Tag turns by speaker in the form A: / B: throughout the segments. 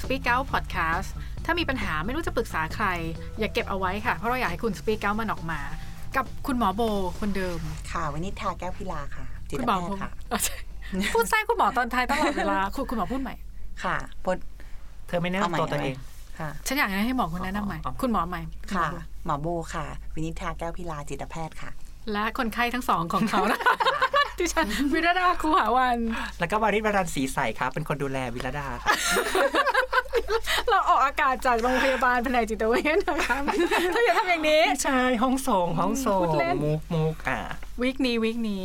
A: Speak Out Podcast ถ้ามีปัญหาไม่รู้จะปรึกษาใคร อย่าเก็บเอาไว้ค่ะ เพราะเราอยากให้คุณ Speak Out มันออกมา กับคุณหมอโบคนเดิม
B: ค่ะวนิทาแก้วพิลาค่ะ จิต
A: คุณ
B: แพ
A: หมอ
B: ทย์ค่ะ
A: เออใช่พูดแทรกคุณหมอตอนท้ายตลอดเวลาคุณคุณหมอพูดใหม่
B: ค่ะพด
C: เธอไม่แนะนำตัวตัวเอง
B: ค่ะ
A: ฉันอยากให้หมอคุณแนะนำใหม่
C: อ๋อ
A: คุณหมอใหม่
B: ค่ะ
A: ณหมอโบ
B: หมอโบค่ะ วินิทาแก้วพิลาจิตแพทย์ค่ะ
A: และคนไข้ทั้งสองของเขานะดิฉันวิรดาคูหาวัน
C: แล้วก็วาริศวรันศรีใสครับ เป็นคนดูแลวิรดาครับ
A: เราออกอากาศจากโรงพยาบาลแผนกจิตเวชนะคะเธออย่าทำอย่างนี้
C: ใช่ห้องส่งห้องส่ง
A: พูดเล่น
C: มุกมุกอ่า
A: week นี้ week นี้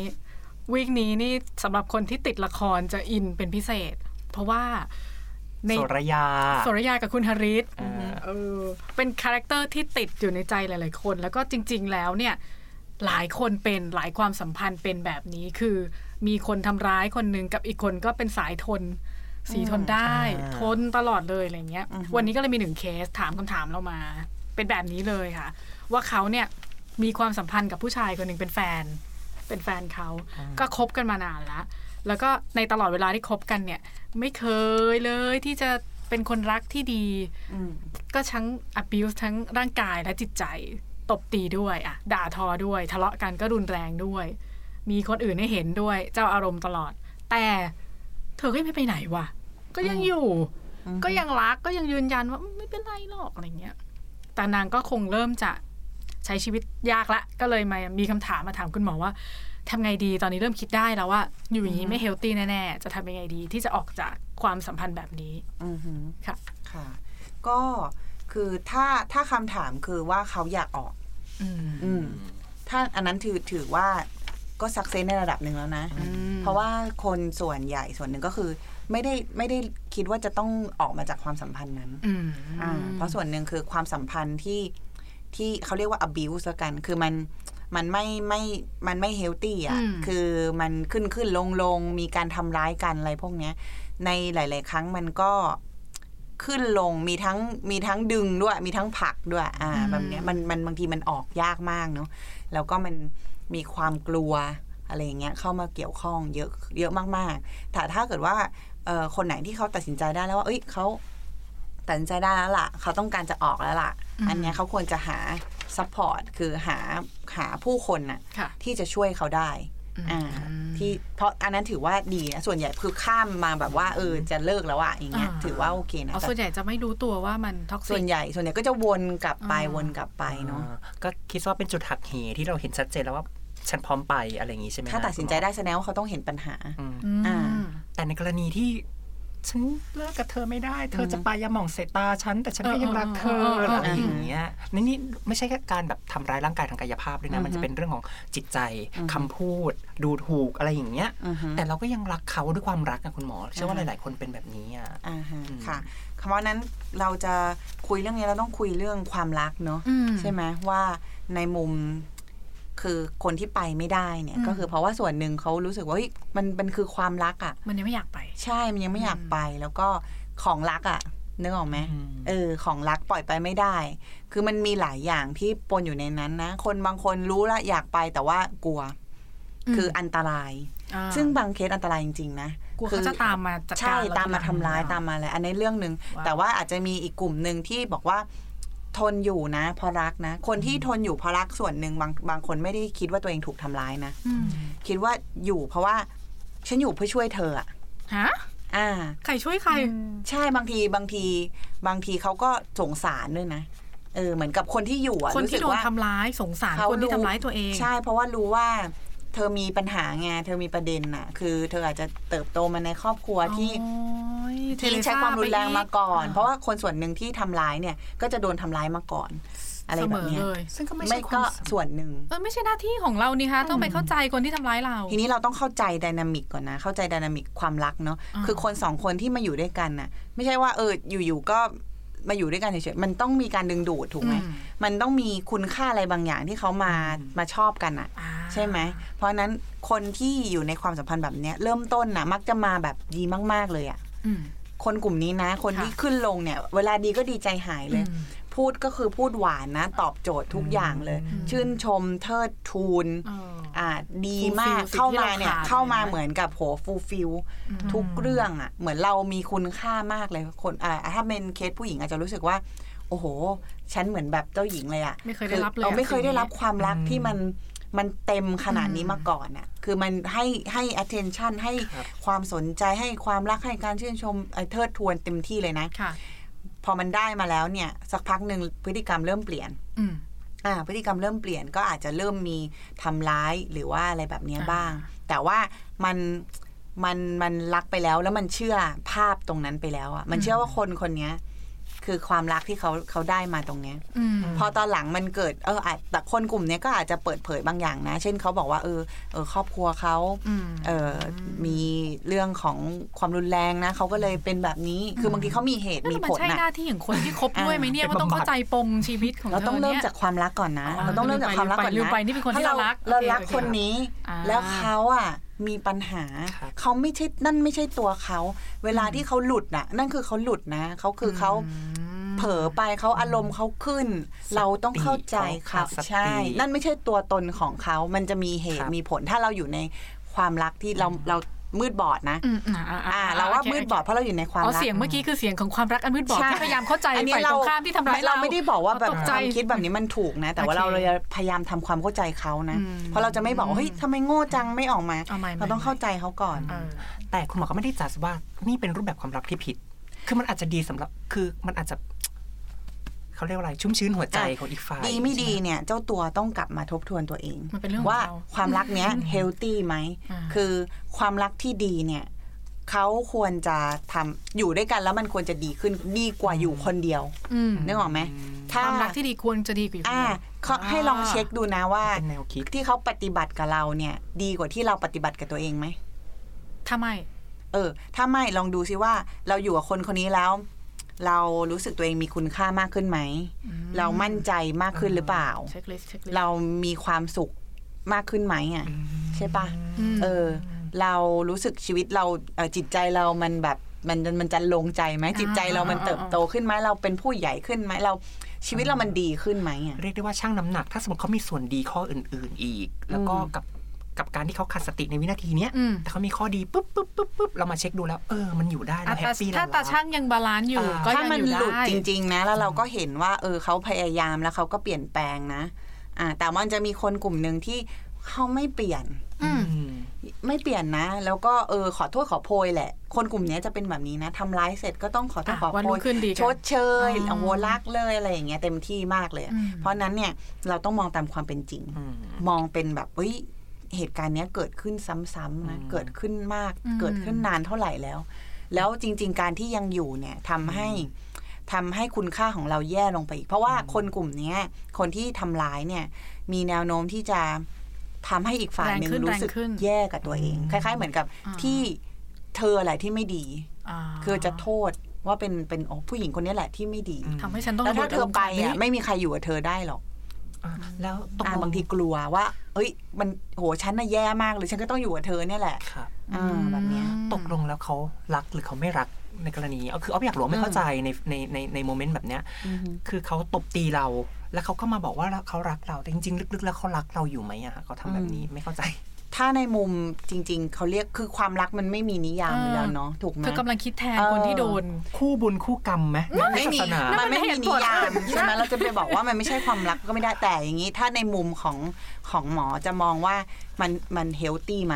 A: week นี้นี่สำหรับคนที่ติดละครจะอินเป็นพิเศษ เพราะว่าใน
C: โสรยา
A: สรยากับคุณฮาริส
C: อ่า
A: เออเป็น character ที่ติดอยู่ในใจหลาย ๆ คน แล้วก็จริง ๆ แล้วเนี่ยหลายคนเป็นหลายความสัมพันธ์เป็นแบบนี้คือ มีคนทำร้ายคนหนึ่งกับอีกคนก็เป็นสายทน สีทนได้
C: อ่า
A: ทนตลอดเลยอะไรเงี้ย วันนี้ก็เลยมีหนึ่งเคสถามคำถามเรามา เป็นแบบนี้เลยค่ะ ว่าเขาเนี่ยมีความสัมพันธ์กับผู้ชายคนหนึ่งเป็นแฟน เป็นแฟนเขาก็คบกันมานานแล้วแล้วก็ในตลอดเวลาที่คบกันเนี่ย ไม่เคยเลยที่จะเป็นคนรักที่ดี
B: อืม
A: ก็ทั้ง abuse ทั้งร่างกายและจิตใจตบตีด้วยอะด่าทอด้วย ทะเลาะกันก็รุนแรงด้วย มีคนอื่นให้เห็นด้วย เจ้าอารมณ์ตลอด แต่เธอก็ไม่ไปไหนว่ะ ก็ยังอยู่ ก็ยังรักก็ยังยืนยันว่าไม่เป็นไรหรอกอะไรเงี้ย แต่นางก็คงเริ่มจะใช้ชีวิตยากละ ก็เลยมามีคำถามมาถามคุณหมอว่าทำไงดีตอนนี้เริ่มคิดได้แล้วว่า อยู่อย่างนี้ไม่เฮลตี้แน่ๆ จะทำยังไงดีที่จะออกจากความสัมพันธ์แบบนี้
B: อือหือ
A: ค่ะ
B: ค่ะ ก็คือถ้าถ้าคำถามคือว่าเขาอยากออก
A: อืม
B: อืมถ้าอันนั้นถือถือว่า ก็สักเซนในระดับหนึ่งแล้วนะ
A: ม
B: เพราะว่าคนส่วนใหญ่ส่วนหนึ่งก็คือ ไม่ได้ไม่ได้คิดว่าจะต้องออกมาจากความสัมพันธ์นั้น
A: อืม
B: อ่าเพราะส่วนหนึ่งคือความสัมพันธ์ที่ที่เขาเรียกว่า abuse ละกัน คือมันมันไม่ไม่มันไม่ healthy อะ
A: อืม
B: คือมันขึ้นขึ้นลงลงมีการทำร้ายกันอะไรพวกเนี้ย ในหลาย ๆ ครั้งมันก็ขึ้นลงมีทั้งมีทั้งดึงด้วย มีทั้งผลักด้วย อ่าแบบเนี้ยมันมันบางทีมันออกยากมากเนาะแล้วก็มัน มีความกลัวอะไรอย่างเงี้ยเข้ามาเกี่ยวข้องเยอะเยอะมากๆแต่ถ้าเกิดว่าเอ่อคนไหนที่เขาตัดสินใจได้แล้วว่า เอ้ยเขาตัดสินใจได้แล้วล่ะ เขาต้องการจะออกแล้วล่ะ อันเนี้ยเขาควรจะหาsupport คือหาหาผู้คนน่ะ
A: ค่ะ
B: ที่จะช่วยเขาได้อ่า ที่เพราะอันนั้นถือว่าดีนะส่วนใหญ่คือข้ามมาแบบว่าเออจะเลิกแล้วอะอย่างเงี้ย
A: อ่า
B: ถือว่าโอเคนะ
A: เอา
B: แต่
A: ส่วนใหญ่จะไม่รู้ตัวว่ามันท็อกซิ
B: ส่วนใหญ่ ส่วนใหญ่ก็จะวนกลับไป
A: อ่า
B: วนกลับไปเนาะ
C: อ่าก็คิดว่าเป็นจุดหักเหที่เราเห็นชัดเจนแล้วว่าฉันพร้อมไปอะไรอย่างนี้ใช่ไหม
B: ถ้า
C: ฮะ
B: ตัดสินใจได้แสดงว่าเขาต้องเห็นปัญหา
C: อืม
A: อืม
B: อ่า
C: แต่ในกรณีที่ ฉันเลิกกับเธอไม่ได้ เธอจะป้ายยาหม่องใส่ตาฉัน แต่ฉันก็ยังรักเธอ
A: เออเออเออ
C: อะไรอย่างเงี้ยนี่นี่ไม่ใช่แค่การแบบทำร้ายร่างกายทางกายภาพด้วยนะ มันจะเป็นเรื่องของจิตใจคำพูด ดูถูกอะไรอย่างเงี้ย
B: อือฮึ
C: แต่เราก็ยังรักเขาด้วยความรักนะคุณหมอ เชื่อว่าหลาย ๆ คนเป็นแบบนี้อะ
B: อ่าฮะ
C: อืม
B: ค่ะคำว่านั้นเราจะคุยเรื่องนี้เราต้องคุยเรื่องความรักเนาะ
A: อืม
B: ใช่ไหมว่าในมุม คือคนที่ไปไม่ได้เนี่ย
A: อืม
B: ก็คือเพราะว่าส่วนหนึ่งเขารู้สึกว่าเฮ้ยมันมันคือความรักอะ่ะ
A: มันยังไม่อยากไป
B: ใช่มันยังไม่อยากไปแล้วก็ของรักอะ่ะนึกออกไหม
C: อืม
B: เออ ของรักปล่อยไปไม่ได้ คือมันมีหลายอย่างที่ปนอยู่ในนั้นนะ คนบางคนรู้ละอยากไปแต่ว่ากลัว
A: อืม
B: คืออันตราย
A: อ่า
B: ซึ่งบางเคสอันตรายจริงๆนะ
A: กลัว
B: คื
A: เขาจะตามมาจัดการ
B: ใช่
A: เร
B: ตามมา
A: ทีห
B: ทำ
A: ลัง
B: ร้ายตามมาอะไรอันนี้เรื่องหนึ่ง
A: ว้าว
B: แต่ว่าอาจจะมีอีกกลุ่มหนึ่งที่บอกว่า ทนอยู่นะเพราะรักนะ คนที่ทนอยู่เพราะรักส่วนหนึ่งบางบางคนไม่ได้คิดว่าตัวเองถูกทำร้ายนะ
A: อืม
B: คิดว่าอยู่เพราะว่า ฉันอยู่เพื่อช่วยเธออะ
A: ฮะ
B: อ่า
A: ใครช่วยใคร
B: ใช่บางทีบางที บางทีเขาก็สงสารด้วยนะเออเหมือนกับคนที่อยู่อะ
A: คน
B: รู้สึ
A: ที่
B: ก
A: โดน
B: ว่า
A: ทำร้ายสงสารคนที่ทำร้ายตัวเอง
B: ใช่ เพราะว่ารู้ว่า เธอมีปัญหาไงเธอมีประเด็นน่ะคือ เธออาจจะเติบโตมาในครอบครัวที่
A: โอ้ยเท
B: ที่
A: เล
B: ใช้ความรุนแรงมาก่อน
A: ไป
B: เพราะว่าคนส่วนหนึ่งที่ทำร้ายเนี่ย ก็จะโดนทำร้ายมาก่อน อะไร
A: เส
B: แบ
A: ม
B: บ
A: อ
B: เนี้ย
A: เลย
C: ซึ่งก็ไม่
B: ไม่
C: ใช่ค
B: ก็
C: วาม
B: ส่วนหนึ่ง
A: เออไม่ใช่หน้าที่ของเรานี่คะต้องไปเข้าใจคนที่ทำร้ายเรา
B: ทีนี้เราต้องเข้าใจไดนามิกก่อนนะ เข้าใจไดนามิกความรักเนาะ
A: อ่า
B: คือคนสองคนที่มาอยู่ด้วยกันน่ะ ไม่ใช่ว่าเอออยู่ๆก็มาอยู่ด้วยกันเฉยๆ มันต้องมีการดึงดูดถูกไหม
A: อืม
B: มันต้องมีคุณค่าอะไรบางอย่างที่เขามามาชอบกันอะ
A: อ่า
B: ใช่ไหม เพราะฉะนั้นคนที่อยู่ในความสัมพันธ์แบบเนี้ย เริ่มต้นน่ะ มักจะมาแบบดีมาก ๆเลยอะ
A: อืม
B: คนกลุ่มนี้นะ คน
A: ค่ะ
B: ที่ขึ้นลงเนี่ย เวลาดีก็ดีใจหายเลย
A: อืม
B: พพูดก็คือพูดหวานนะ ตอบโจทย์ทุกอย่างเลย ชื่นชมเทิดทูน
A: เออ
B: อ่าดี
A: Fulfill
B: มาก
A: สิ่ง
B: เข้า
A: ที่
B: มา
A: เรา
B: เนี่ย
A: ขาด
B: เข้ามา
A: เลยนะ
B: เหมือนกับโหฟูลฟิลทุกเรื่องอะ เหมือนเรามีคุณค่ามากเลยคนอ่าถ้าเป็นเคสผู้หญิงอาจจะรู้สึกว่า โอ้โห ฉันเหมือนแบบเจ้าหญิงเลยอะ
A: ไม่เคยได้รับเลย
B: ออ
A: อะ
B: ไม่เคยได้รับ
A: สิ่งนี้
B: ความรักที่มัน มันเต็มขนาดนี้
A: อืม
B: มาก่อนอะคือมันให้ให้ attention ให้
C: ครับ
B: ความสนใจให้ความรักให้การชื่นชมไอ้เทิดทวนเต็มที่เลยนะ
A: ค่ะ
B: พอมันได้มาแล้วเนี่ย สักพักหนึ่งพฤติกรรมเริ่มเปลี่ยน
A: อืม
B: อ่าพฤติกรรมเริ่มเปลี่ยนก็อาจจะเริ่มมีทำร้ายหรือว่าอะไรแบบเนี้ย
A: อ่า
B: บ้าง แต่ว่ามันมันมันรักไปแล้วแล้วมันเชื่อภาพตรงนั้นไปแล้วอะ มันเชื่อว่าคนคนเนี้ย คือความรักที่เขาเขาได้มาตรงเนี้ย
A: อืม
B: พอตอนหลังมันเกิดเอออาจแต่คนกลุ่มเนี้ยก็อาจจะเปิดเผยบางอย่างนะ เช่นเขาบอกว่าเออเออครอบครัวเขา
A: อืม
B: เออมีเรื่องของความรุนแรงนะเขาก็เลยเป็นแบบนี้คือบางทีเขามีเหตุมี
A: แล้วมัน
B: ผล
A: ใช่ห
B: นะ
A: น้าที่ของคนที่คบด้วยไหมเนี่ย
C: เป็น
A: ว่าต้อง
C: บำบัด
A: เข้าใจปมชีวิตของ
B: เรา
A: เธ
B: ต้อง
A: อ
B: เริ่ม
A: เนี่ย
B: จากความรักก่อนนะ
A: อ๋อ
B: เราต้องเริ่มจากความรักก่อน
A: ลืม
B: นะ
A: ไปนี่เป็นคนที่
B: ถ้
A: เรารัก
B: เรา
A: โอเค
B: รัก
A: โอเค
B: คนนี้
A: อ่า
B: แล้วเขาอะ มีปัญหา
C: ครับ
B: เขาไม่ใช่นั่นไม่ใช่ตัวเขา เวลาที่เขาหลุดน่ะ นั่นคือเขาหลุดนะเขาคือเขาเผลอไปเขาอารมณ์เขาขึ้น เราต้องเข้าใจเขา
C: สติ
B: ใช่ นั่นไม่ใช่ตัวตนของเขา มันจะมีเห
C: ค
B: ตุ
C: รับ
B: มีผลถ้าเราอยู่ในความรักที่เราเรา มืดบอดนะ
A: อืมอ่าอ่า
B: อ่าเราว่า
A: โค
B: มืดบอดเพราะเราอยู่ในความ
A: อ๋อ
B: รัก
A: เสียงเมื่อกี้คือเสียงของความรักอันมืดบอด
B: ใช่
A: ที่พยายามเข้าใจ
B: อันนี้
A: ฝ่ายต
B: เรา
A: รงข้ามที่ทำร้ายเรา
B: เราไม่ได้บอกว่าแบบ
A: ตก
B: ค
A: ใจ
B: วามคิดแบบนี้มันถูกนะ แต่ว่า
A: โอเค
B: เราเลยพยายามทำความเข้าใจเขานะ
A: อืม
B: เพราะเราจะไม่บอกว่าเฮ้ยทำไมโง่จังไม่ออกมา
A: เอาไม่
B: เราต้อง
A: ไม่
B: เข้าใจเขาก่อน
A: เออ
C: แต่คุณหมอก็ไม่ได้จัดว่านี่เป็นรูปแบบความรักที่ผิด คือมันอาจจะดีสำหรับคือมันอาจจะ เขาเรียกว่าอะไรชุ่มชื้นหัวใจ
B: อะ
C: ของอีกฝ่าย
B: ดีไม่ดีเนี่ย เจ้าตัวต้องกลับมาทบทวนตัวเอง
A: มันเป็นเรื่องของ
B: ว่า
A: เขา
B: ความรักเนี้ยเฮลตี้ไหม
A: อ่า
B: คือความรักที่ดีเนี่ยเขาควรจะทำอยู่ด้วยกันแล้วมันควรจะดีขึ้นดีกว่าอยู่คนเดียว
A: อืม
B: นึกออกไหม
A: ค
B: ถ้า
A: วามรักที่ดีควรจะดีกว่าอยู่
B: อ่า
A: คนเดียว
B: เขาให้ลองเช็คดูนะว่า
C: เป็นแนวคิด
B: ที่เขาปฏิบัติกับเราเนี่ย ดีกว่าที่เราปฏิบัติกับตัวเองไหม
A: ถ้าไม่
B: เออ ถ้าไม่ลองดูซิว่า เราอยู่กับคนคนนี้แล้ว เรารู้สึกตัวเองมีคุณค่ามากขึ้นไหม เรามั่นใจมากขึ้นหรือเปล่า
A: checklist checklist เรา
B: มีความสุขมากขึ้นไหมอะใช่ปะ
A: ม
B: เออ เรารู้สึกชีวิตเราเอ่อจิตใจเรามันแบบมันมันจะลงใจไหมจิตใจเรามันเติบโตขึ้นไหมเราเป็นผู้ใหญ่ขึ้นไหมเราชีวิตเรามันดีขึ้นไหมอะ
C: เรียกได้ว่าชั่งน้ำหนัก ถ้าสมมติเขามีส่วนดีข้ออื่น ๆ อีก แล้วก็
B: อืม
C: กับ กับการที่เขาขาดสติในวินาทีเนี้ย
A: อืม
C: แต่เขามีข้อดีปุ๊บปุ๊บปุ๊บปุ๊บเรามาเช็คดูแล้ว เออ มันอยู่ได้
A: อะ
C: แล้วแต่ happy แล้ว
A: ถ้าตาชั่งยัง balance อยู่
C: อ่า
A: ก็
B: ถ้า
A: ยัง
B: มัน
A: อยู่
B: หลุด
A: ได้
B: จริง ๆ นะ แล้วเราก็เห็นว่า เออเขาพยายามแล้วเขาก็เปลี่ยนแปลงนะ อ่า แต่มันจะมีคนกลุ่มหนึ่งที่เขาไม่เปลี่ยน
A: อืม
C: อืม
B: ไม่เปลี่ยนนะ แล้วก็เออขอโทษขอโพยแหละ คนกลุ่มเนี้ยจะเป็นแบบนี้นะทำร้ายเสร็จก็ต้องขอโทษ
A: อะ
B: ขอโพยวันรุ่
A: งขึ้นดีกัน
B: ชดเชย
A: อ๋อ
B: โอ้โหรักเลยอะไรอย่างเงี้ยเต็มที่มากเลยอะ
A: อืม
B: เพราะฉะนั้นเนี่ยเราต้องมองตามความเป็นจริง
C: อืม
B: มองเป็นแบบเฮ้ย เหตุการณ์เนี้ยเกิดขึ้นซ้ำๆนะ
C: อืม
B: เกิดขึ้นมาก
A: อืม
B: เกิดขึ้นนานเท่าไหร่แล้ว แล้วจริง ๆ การที่ยังอยู่เนี่ยทำให้ทำให้คุณค่าของเราแย่ลงไปอีก เพราะว่าคนกลุ่มเนี้ยคนที่ทำร้ายเนี่ย มีแนวโน้มที่จะทำให้อีกฝ่ายหนึ่ง
A: แรงขึ้น
B: รู้สึก
A: แรงขึ้น
B: แย่กับตัวเอง คล้ายๆ เหมือนกับ
A: อ่า
B: ที่เธออะไรที่ไม่ดี
A: อ่า
B: คือจะโทษว่าเป็นเป็นโอ้ผู้หญิงคนนี้แหละที่ไม่ดี
C: อืม
A: ทำให้ฉันต้อง
B: แล้วถ้าเธอไป
A: โดน
B: อะ
A: ลง
B: ไม่มีใครอยู่กับเธอได้หรอก
C: อะ แล้วตก
B: อ่า
C: ลง
B: บางทีกลัวว่า เอ้ย มันโหฉันน่ะแย่มากเลยฉันก็ต้องอยู่กับเธอเนี่ยแหละ
C: ครับ
B: อ่าแบบเนี้ย
C: ตกลงแล้วเขารักหรือเขาไม่รักในกรณีนี้เอาคือเอาอยากรู้ไม่เข้าใจในในในในโมเมนต์แบบเนี้ยคือเขาตบตีเราแล้วเขาก็มาบอกว่าเขารักเราแต่จริงๆลึกๆ แล้วเขารักเราอยู่ไหมอะเขาทำแบบนี้ไม่เข้าใจ
B: ถ้าในมุมจริง ๆ เขาเรียกคือความรักมันไม่มีนิยามอยู่แล้วเนาะถูกไหม
A: เธอกำลังคิดแทน
B: เออ
A: คนที่โดน
C: คู่บุญคู่กรรมไหม
B: มันไม่มี
C: ศาสนา
B: มันไม่
A: นั่นมัน
B: มี
A: เหตุ
B: นิ
A: ผล
B: ยามใช่ไหมเราจะไปบอกว่ามันไม่ใช่ความรักก็ไม่ได้แต่อย่างนี้ ถ้าในมุมของของหมอจะมองว่ามันมันเฮลตี้ไหม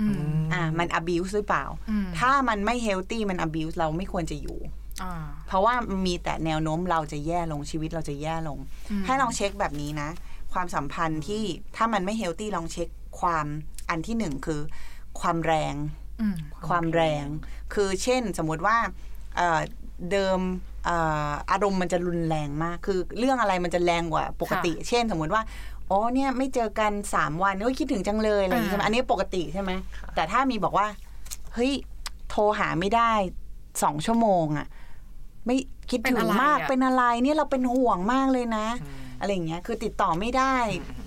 A: อืม
B: อ่ามัน abuse หรือเปล่า
A: อืม
B: ถ้ามันไม่เฮลตี้มัน abuse เราไม่ควรจะอยู่
A: อ่า
B: เพราะว่ามีแต่แนวโน้มเราจะแย่ลงชีวิตเราจะแย่ลง
A: อืม
B: ให้ลองเช็คแบบนี้นะ ความสัมพันธ์ที่ถ้ามันไม่เฮลตี้ลองเช็ค ความอันที่หนึ่งคือ ความแรง
A: อืม
B: ความแรง คือเช่นสมมุติว่าเอ่อเดิมเอ่ออารมณ์มันจะรุนแรงมาก คือเรื่องอะไรมันจะแรงกว่าปกติ เช่น สมมุติว่าอ๋อเนี่ยไม่เจอกันสามวันโอ้ยคิดถึงจังเลยอะไรอย่างงี้ใช่ไหมอันนี้ปกติใช่ไหมแต่ถ้ามีบอกว่า เฮ้ย โทรหาไม่ได้สองชั่วโมงอะไม่คิดถึงมากเป็นอะไรเนี่ยเราเป็นห่วงมากเลยนะ อะไรอย่างเงี้ยคือติดต่อไม่ได้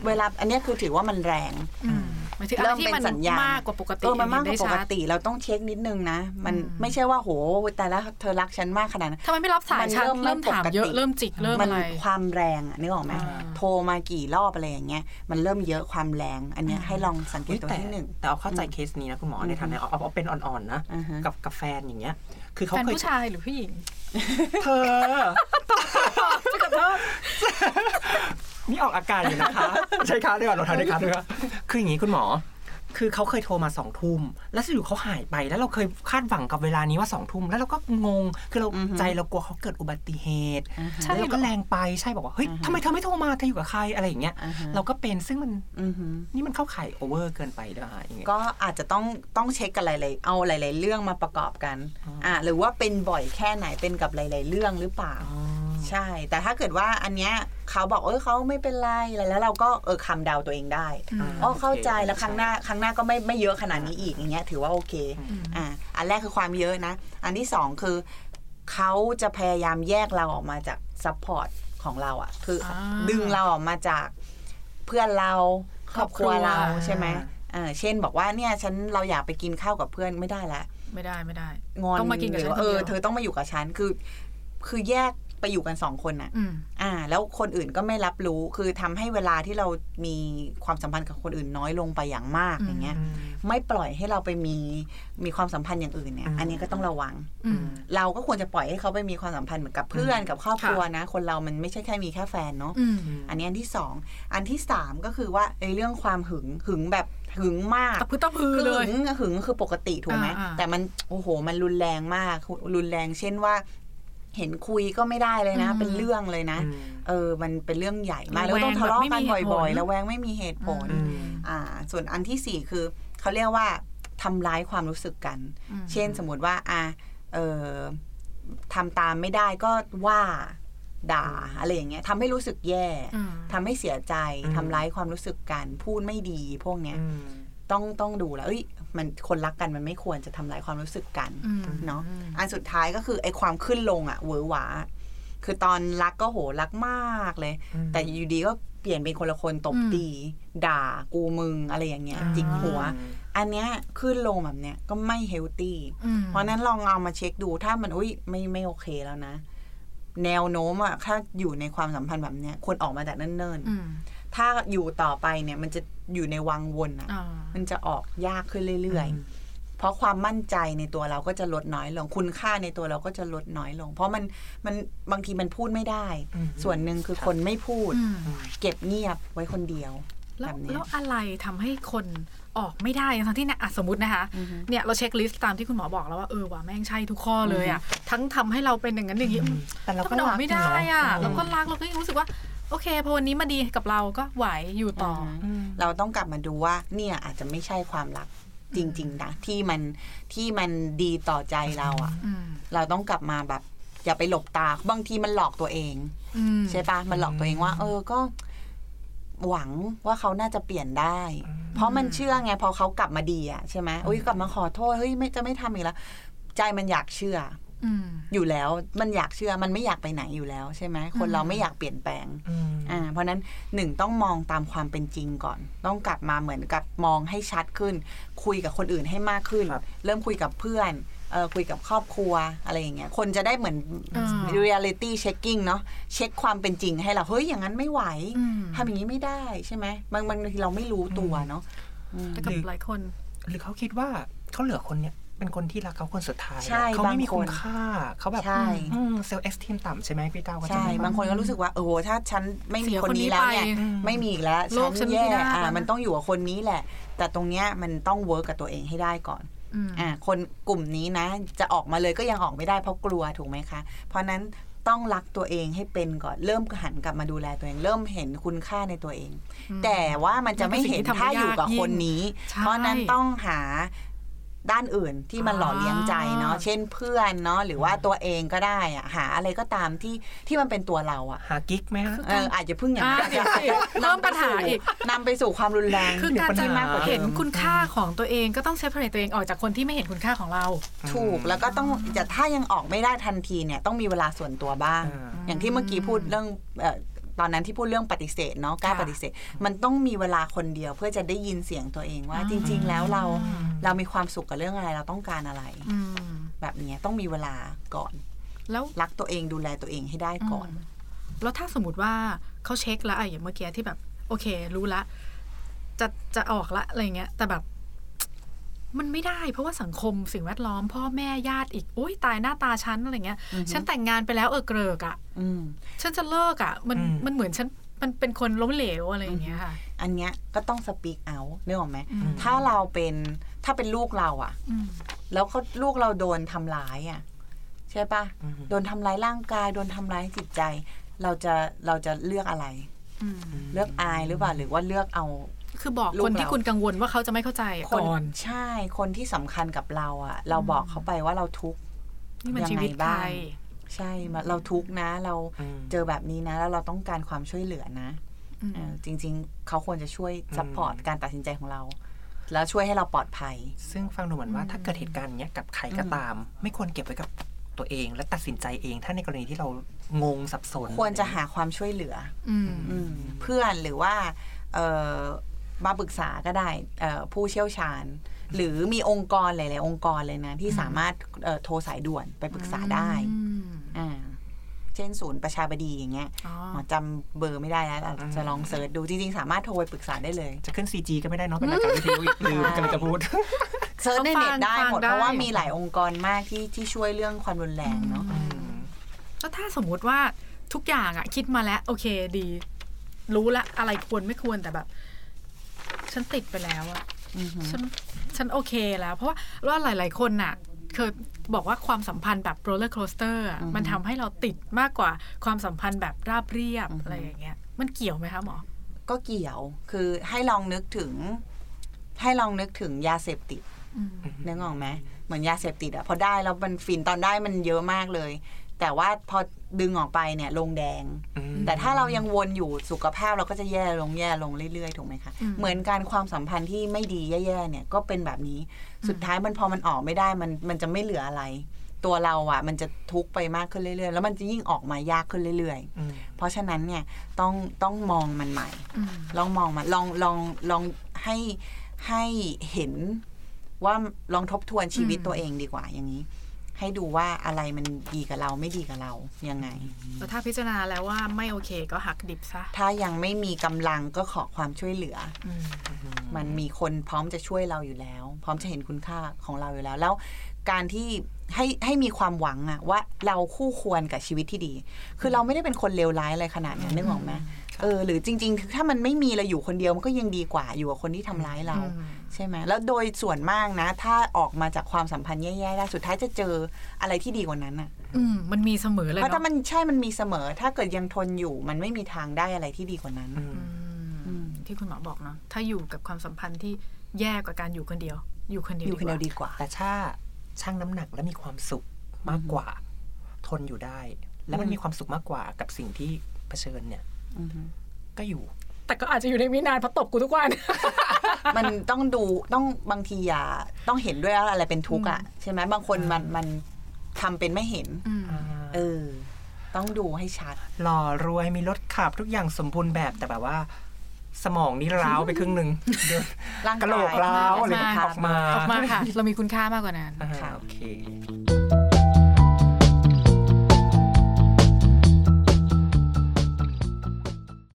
B: เวลาอันเนี้ยคือถือว่ามันแรง
A: อืมหมายถึงอะไร
B: เริ่ม
A: ที่
B: เป็น
A: มัน
B: สัญญาณ
A: มากกว่าปกติ
B: เออมันมากก
A: ได้
B: ว่าปก
A: ชัด
B: ติเราต้องเช็คนิดนึงนะ มัน
A: อืม
B: ไม่ใช่ว่าโหแต่ละเธอรักฉันมากขนาดนั้น
A: ทำไมไม่รับสาย
B: มัน
A: ฉัน
B: เริ่ม
A: เริ่มถาม
B: ไม่ปกติ
A: เยอะเริ่มจิกเริ่ม
B: มั
A: อะไร
B: ความแรงอะนึกออกไหม
A: อ่า
B: โทรมากี่รอบอะไรอย่างเงี้ยมันเริ่มเยอะความแรง อันเนี้ยให้ลองสังเกต
C: อุ๊ย
B: ตัว
C: แต่
B: ที่หนึ่ง
C: แต่เอาเข้าใจเคสนี้นะคุณหมอในฐานะเอาเอาเอาเป็นอ่อนๆนะ
B: อือฮะ
C: กับกับแฟนอย่างเงี้ย คือเขา
A: แฟน
C: เคย
A: ผู้ชายหรือผู้หญิง
C: เธอ นี่ออกอาการอยู่นะคะ ใช้ค้าด้วยก่อนเราทานด้วยค้าด้วยครับคืออย่างนี้คุณหมอ คือเขาเคยโทรมาสองทุ่มแล้วอยู่เขาหายไปแล้วเราเคยคาดหวังกับเวลานี้ว่าสองทุ่มแล้วเราก็งงคือเรา
B: อือฮึ
C: ใจเรากลัวเขาเกิดอุบัติเหตุ
A: ใช่
C: แล้วเราก็
A: เหรอ
C: แรงไปใช่บอกว่าเฮ้ย
B: อือฮึ
C: ทำไมเธอไม่โทรมาเธออยู่กับใครอะไรอย่างเงี้ย
B: อ่าฮะ
C: เราก็เป็นซึ่งมัน
B: อือฮึ
C: นี่มันเข้าข่ายโอเวอร์เกินไปด้วยฮะอย่างเงี้ย
B: ก็อาจจะต้องต้องเช็คกันหลายๆเอาหลาย ๆ เรื่องมาประกอบกัน
C: อ๋ออ่
B: อ่าหรือว่าเป็นบ่อยแค่ไหนเป็นกับหลาย ๆ เรื่องหรือเปล่า
C: อ๋อ
B: ใช่ แต่ถ้าเกิดว่าอันเนี้ยเขาบอกเออเขาไม่เป็นไรอะไรแล้วเราก็เออคำเดาตัวเองได้
A: อืม
B: อ๋อเข้าใจ
C: โอเค
B: แล้วครั้งหน้าครั้งหน้าก็ไม่ไม่เยอะขนาดนี้อีกอย่างเงี้ยถือว่าโอเค
A: อืม
B: อ่าอันแรกคือความเยอะนะ อันที่สองคือเขาจะพยายามแยกเราออกมาจาก support ของเราอะ่ะ คืออาดึงเราออกมาจากเพื่อนเราครอบครัวเรา
A: ครอบครัว
B: ใช่ไหมอ่าเช่นบอกว่าเนี่ยฉันเราอยากไปกินข้าวกับเพื่อนไม่ได้ละ
A: ไม่ได้ไม่ได้
B: งอน
A: ต้องมากินกับ
B: หรื
A: ฉัน
B: ว่าเออ
A: คนเดียว
B: เธอต้องมาอยู่กับฉันคือ คือแยก ไปอยู่กันสองคนน่ะ
A: อืม
B: อ่า แล้วคนอื่นก็ไม่รับรู้ คือทำให้เวลาที่เรามีความสัมพันธ์กับคนอื่นน้อยลงไปอย่างมาก
A: อืม
B: อย่างเงี้ย
C: อืม
B: ไม่ปล่อยให้เราไปมีมีความสัมพันธ์อย่างอื่นเนี่ย
C: อืม
B: อันนี้ก็ต้องระวัง
A: อืม
B: เราก็ควรจะปล่อยให้เขาไปมีความสัมพันธ์เหมือนกับเพื่อนกับครอบครัวนะ คนเรามันไม่ใช่แค่มีแค่แฟนเนาะ
A: อืม
B: อันนี้อันที่สอง อันที่สามก็คือว่าไอ้เรื่องความหึงหึงแบบหึงมาก
A: ตะพื้นตะพือ
B: คือ
A: เล
B: หึ
A: ย
B: งหึงคือปกติถูกไหม
A: อ่าอ่า
B: แต่มันโอ้โหมันรุนแรงมากรุนแรงเช่นว่า เห็นคุยก็ไม่ได้เลยนะ
A: อืม
B: เป็นเรื่องเลยนะ
C: อืม
B: เออ มันเป็นเรื่องใหญ่มาก
A: ระ
B: แล้ว
A: แวง
B: ต้องทะเลาะกัน
A: แบบไม่มีเหตุผล
B: บ่อยๆ แล้วแวงไม่มีเหตุผล
C: อืม
B: อ่า ส่วนอันที่สี่คือเขาเรียกว่าทำร้ายความรู้สึกกัน
A: อืม
B: เช่นสมมติว่า อะเออทำตามไม่ได้ก็ว่าด่าอะไรอย่างเงี้ยทำให้รู้สึกแย่
A: อืม
B: ทำให้เสียใจ
C: อืม
B: ทำร้ายความรู้สึกกัน พูดไม่ดีพวกเนี้ย
C: อืม
B: ต้องต้องดูแล้วเอ้ย มันคนรักกันมันไม่ควรจะทำร้ายความรู้สึกกัน
A: อืม
B: เนาะ
A: อืม
B: อันสุดท้ายก็คือไอ้ความขึ้นลงอะเวอร์หวา คือตอนรักก็โหรักมากเลย
C: อืม
B: แต่อยู่ดีก็เปลี่ยนเป็นคนละคนตบ
A: อืม
B: ตี ด่ากูมึงอะไรอย่างเงี้ย
A: อ่า
B: จิกหัว อันเนี้ยขึ้นลงแบบเนี้ยก็ไม่เฮลตี้
A: อืม
B: เพราะนั้นลองเอามาเช็คดูถ้ามันอุ้ยไม่ไม่โอเคแล้วนะ แนวโน้มอะถ้าอยู่ในความสัมพันธ์แบบเนี้ยควรออกมาจากเนิ่น
A: อืม
B: ๆถ้าอยู่ต่อไปเนี่ยมันจะ อยู่ในวังวนอะ
A: อ่า
B: มันจะออกยากขึ้นเรื่อยๆ เพราะความมั่นใจในตัวเราก็จะลดน้อยลง คุณค่าในตัวเราก็จะลดน้อยลง เพราะมันมันบางทีมันพูดไม่ได้
C: อืม
B: ส่วนหนึ่งคือคนไม่พูด
A: อืม
B: เก็บเงียบไว้คนเดียว
A: แล้
B: แบ
A: ว
B: บเนี้
A: แล้
B: ยว
A: อะไรทำให้คนออกไม่ได้ทั้งที่เนี่ยอะสมมตินะคะ
B: อือฮึ
A: เนี่ยเราเช็คลิสต์ตามที่คุณหมอบอกแล้วว่าเออว่ะแม่งใช่ทุกข้อเลยอะทั้งทำให้เราเป็นอย่างนั้นอย่างนี้
C: แต่เรา
A: ถ้า
C: ก็
A: มันออ
C: รั
A: ก
C: ก
A: ไม่ได้
C: เน
A: อะ
C: อะ
A: เราก็รักเราก็ยังรู้สึกว่า โอเคพอวันนี้มาดีกับเราก็ไหวอยู่ต่ออ
C: อืม
B: เราต้องกลับมาดูว่า เนี่ยอาจจะไม่ใช่ความรักจริงๆนะที่มันที่มันดีต่อใจเราอะ
A: อืม
B: เราต้องกลับมาแบบ อย่าไปหลบตาบางทีมันหลอกตัวเอง
A: อืม
B: ใช่ปะมันหลอกตัวเองว่า เออก็ หวังว่าเขาน่าจะเปลี่ยนได้ เพราะมันเชื่อไงพอเขากลับมาดีอะใช่ไหมอุ้ยกลับมาขอโทษเฮ้ยไม่จะไม่ทำอีกแล้วใจมันอยากเชื่อ
A: อืม
B: อยู่แล้วมันอยากเชื่อมันไม่อยากไปไหนอยู่แล้วใช่ไหมคนเราไม่อยากเปลี่ยนแปลง
C: อืม
B: อ่าเพราะนั้นหนึ่งต้องมองตามความเป็นจริงก่อน ต้องกลับมาเหมือนกับมองให้ชัดขึ้น คุยกับคนอื่นให้มากขึ้น
C: ครับ
B: เริ่มคุยกับเพื่อนเออคุยกับครอบครัวอะไรอย่างเงี้ยคนจะได้เหมือน
A: อ่า
B: reality checking เนาะเช็คความเป็นจริงให้เราเฮ้ยอย่างนั้นไม่ไหว
A: อืม
B: ทำอย่างนี้ไม่ได้ใช่ไหมบางบางทีเราไม่รู้ตัวเนาะอืม
A: แต่กับหลายคน
C: หรือเขาคิดว่าเขาเหลือคนเนี้ย เป็นคนที่รักเขาคนสุดท้าย
B: ใช่
C: เขาไม่มี
B: บางคน
C: คุณค่าเขาแบบ
B: ใช่
C: เซลล์เอ็กซ์ทีมต่ำใช่ไหมพี่เต้าก็จะ
B: ใช่
C: แบบ
B: บางคนก็รู้สึกว่าโอ้โหถ้าฉันไม่มี
A: เสีย
B: คน
A: คนนี้
B: นี้แล้วเนี่ย
A: ไป
B: ไม่มีอีกแล้ว
A: โลกฉั
B: ฉั
A: น
B: น
A: พิ
B: แย่
A: นาศ
B: อ่า
A: แล้วนะ
B: มันต้องอยู่กับคนนี้แหละ แต่ตรงเนี้ยมันต้องเวิร์กกับตัวเองให้ได้ก่อน
A: อืม
B: อ่าคนกลุ่มนี้นะ จะออกมาเลยก็ยังออกไม่ได้เพราะกลัวถูกไหมคะ เพราะนั้นต้องรักตัวเองให้เป็นก่อน เริ่มหันกลับมาดูแลตัวเอง เริ่มเห็นคุณค่าในตัวเอง
A: อืม
B: แต่ว่ามันจะไม่เห็น
A: มันเป็นสิ่งที่ทำ
B: ถ้าอยู่กับ
A: ยากยิ่ง
B: คนนี้
A: ใช่
B: เพราะนั้นต้องหา ด้านอื่นที่มันหล่อเลี้ยงใจเนาะ
A: อ่า
B: เช่นเพื่อนเนาะหรือว่าตัวเองก็ได้อะหาอะไรก็ตามที่ที่มันเป็นตัวเราอะ
C: หากิ๊กไหมฮะ
B: เอออาจจะพึ่งอย่าง
A: อ่า
B: นั้น
A: เดี๋ยวสิเพิ่มปัญหาอีก
B: นำไปสู่ความรุนแรง
A: คือการจะ
C: มีปัญหา
A: เห็นคุณค่าของตัวเองก็ต้องเซปเรตตัวเองออกจากคนที่ไม่เห็นคุณค่าของเรา
B: ถูกแล้วก็ต้องจะถ้ายังออกไม่ได้ทันทีเนี่ยต้องมีเวลาส่วนตัวบ้าง
C: อ่า
B: อย่างที่เมื่อกี้พูดเรื่องเอ่อ ตอนนั้นที่พูดเรื่องปฏิเสธเนาะกล้า
A: ค่ะ
B: ปฏิเสธ มันต้องมีเวลาคนเดียวเพื่อจะได้ยินเสียงตัวเองว่าจริง ๆ แล้วเราเรามีความสุขกับเรื่องอะไรเราต้องการอะไร
A: อืม
B: แบบเนี้ยต้องมีเวลาก่อน
A: แล้ว
B: รักตัวเองดูแลตัวเองให้ได้ก่อน
A: แล้วถ้าสมมติว่าเขาเช็คแล้วอะอย่างเมื่อกี้ที่แบบ โอเค รู้ละ จะจะออกละอะไรเงี้ยแต่แบบ มันไม่ได้ เพราะว่าสังคมสิ่งแวดล้อม พ่อแม่ญาติอีกโอ้ยตายหน้าตาฉันอะไรเงี้ย ฉันแต่งงานไปแล้วเออเกริกอะ
B: อืม
A: ฉันจะเลิกอะมัน
C: อืม
A: มันเหมือนฉันมันเป็นคนล้มเหลวอะไรอย่างเงี้ยค่ะ
B: อันเนี้ยก็ต้องสปีกเอานึกออกไหม
A: อืม
B: ถ้าเราเป็นถ้าเป็นลูกเราอะ
A: อืม
B: แล้วเขาลูกเราโดนทำร้ายอะใช่ปะ
C: อืม
B: โดนทำร้ายร่างกาย โดนทำร้ายจิตใจ เราจะเราจะเลือกอะไร
A: อืม
B: เลือกอายหรือเปล่าหรือว่าเลือกเอา
A: คือบอก
B: ลูก
A: คนที่
B: เรา
A: คุณกังวลว่าเขาจะไม่เข้าใจ
B: คน
A: ก่อน
B: ใช่คนที่สำคัญกับเราอะเราบอกเขาไปว่าเราทุกข์
A: นี่มัน
B: ยังไง
A: ชีวิตใคร
B: บ้างใช่มาเราทุกข์นะ เรา
C: อืม
B: เจอแบบนี้นะ แล้วเราต้องการความช่วยเหลือนะ
A: อืม
B: เออจริง ๆ เขาควรจะช่วย
C: อืม
B: support การตัดสินใจของเรา แล้วช่วยให้เราปลอดภัย
C: ซึ่งฟังดูเหมือนว่าถ้าเกิดเหตุการณ์เนี้ยกับใครก็ตาม ไม่ควรเก็บไว้กับตัวเอง และตัดสินใจเอง ถ้าในกรณีที่เรางงสับสน
B: ควรจะหาความช่วยเหลือ
A: อืม
B: อืมเพื่อนหรือว่าเอ่อ มาปรึกษาก็ได้เอ่อผู้เชี่ยวชาญ หรือมีองค์กรหลาย ๆ องค์กรเลยนะ ที่สามารถเอ่อโทรสายด่วนไปปรึกษาได้
A: อืม
B: อ่าเช่นศูนย์ประชาบดีอย่างเงี้ย
A: อ๋อ
B: หมอจำเบอร์ไม่ได้แล้วอาจจะลอง search ดูจริง ๆ สามารถโทรไปปรึกษาได้เลย
C: จะขึ้น CG ก็ไม่ได้เนาะเป็นรายการวิทยุอีกลืมกำลังจะพูด
B: search ในเน็ตได้
A: ฟัง
B: หมด
A: ได้
B: เพราะว่ามีหลายองค์กรมากที่ที่ช่วยเรื่องความรุนแรงเนาะ
A: แล้วถ้าสมมุติว่าทุกอย่างอะคิดมาแล้ว โอเคดี รู้ละอะไรควรไม่ควรแต่แบบ ฉันติดไปแล้วอะ
B: อือหือ
A: ฉันฉันโอเคแล้ว เพราะว่าว่าหลาย ๆ คนน่ะ เคยบอกว่าความสัมพันธ์แบบ roller coaster มันทำให้เราติดมากกว่าความสัมพันธ์แบบราบเรียบอะไรอย่างเงี้ย มันเกี่ยวไหมคะหมอ
B: ก็เกี่ยวคือให้ลองนึกถึง ให้ลองนึกถึงยาเสพติด
A: อืม
B: นึกออกไหมเหมือนยาเสพติดอะพอได้แล้วมันฟินตอนได้มันเยอะมากเลย แต่ว่าพอดึงออกไปเนี่ยลงแดง แต่ถ้าเรายังวนอยู่สุขภาพเราก็จะแย่ลงแย่ลงเรื่อยๆถูกไหมคะ
A: อืม
B: เหมือนการความสัมพันธ์ที่ไม่ดีแย่ๆเนี่ยก็เป็นแบบนี้สุดท้ายมันพอมันออกไม่ได้มันมันจะไม่เหลืออะไร ตัวเราอะมันจะทุกข์ไปมากขึ้นเรื่อยๆ แล้วมันจะยิ่งออกมายากขึ้นเรื่อย
C: อืม
B: ๆเพราะฉะนั้นเนี่ยต้องต้องมองมันใหม่
A: อืม
B: ลองมองมันลองลองลองให้ให้เห็นว่าลองทบทวนชีวิต
A: อืม
B: ตัวเองดีกว่าอย่างนี้ ให้ดูว่าอะไรมันดีกับเราไม่ดีกับเรายังไง
A: แล้วถ้าพิจารณาแล้วว่าไม่โอเคก็หักดิบซะ
B: ถ้ายังไม่มีกำลังก็ขอความช่วยเหลือ
A: อืม
B: มันมีคนพร้อมจะช่วยเราอยู่แล้ว พร้อมจะเห็นคุณค่าของเราอยู่แล้ว แล้วการที่ให้ให้มีความหวังอะว่าเราคู่ควรกับชีวิตที่ดี คือเราไม่ได้เป็นคนเลวร้ายอะไรขนาดนั้นนึกออกไหมเออหรือจริง ๆ ถ้ามันไม่มีเราอยู่คนเดียวมันก็ยังดีกว่าอยู่กับคนที่ทำร้ายเรา
A: อืม
B: ใช่ไหมแล้วโดยส่วนมากนะ ถ้าออกมาจากความสัมพันธ์แย่ๆได้สุดท้ายจะเจออะไรที่ดีกว่านั้นอะ
A: อืมมันมีเสมอเลย
B: เพราะ
A: เนาะ
B: ถ้ามันใช่มันมีเสมอ ถ้าเกิดยังทนอยู่ มันไม่มีทางได้อะไรที่ดีกว่านั้น
C: อืม
A: อืมที่คุณหมอบอกเนาะถ้าอยู่กับความสัมพันธ์ที่แย่กว่าการอยู่คนเดียว อยู่คนเดียว
B: อยู่คนเดียว
A: กว่า
B: ดีกว่า
C: แต่ถ้าชั่งน้ำหนักและมีความสุขมากกว่า ทนอยู่ได้ และมันมีความสุขมากกว่ากับสิ่งที่เผชิญเนี่ย
B: อือฮึ
C: ก็อยู่
A: แต่ก็อาจจะอยู่ในไม่นานเพราะตบกูทุกวัน
B: มันต้องดูต้องบางทีอย่าต้องเห็นด้วยว่าอะไรเป็นทุกข์อะใช่ไหมบางคนมันมันทำเป็นไม่เห็น
A: อืม
B: เออ ต้องดูให้ชัด
C: หล่อรวยมีรถขับทุกอย่างสมบูรณ์แบบแต่แบบว่า สมองนี่ร้าวไปครึ่งหนึ่ง
B: ร่าง
C: กะโหลกร้าวอะไร
A: ออกมา
C: ออกมา
A: ออกมาค่ะ เรามีคุณค่ามากกว่านั้น
C: อ่า
B: ค่ะ
C: โอเค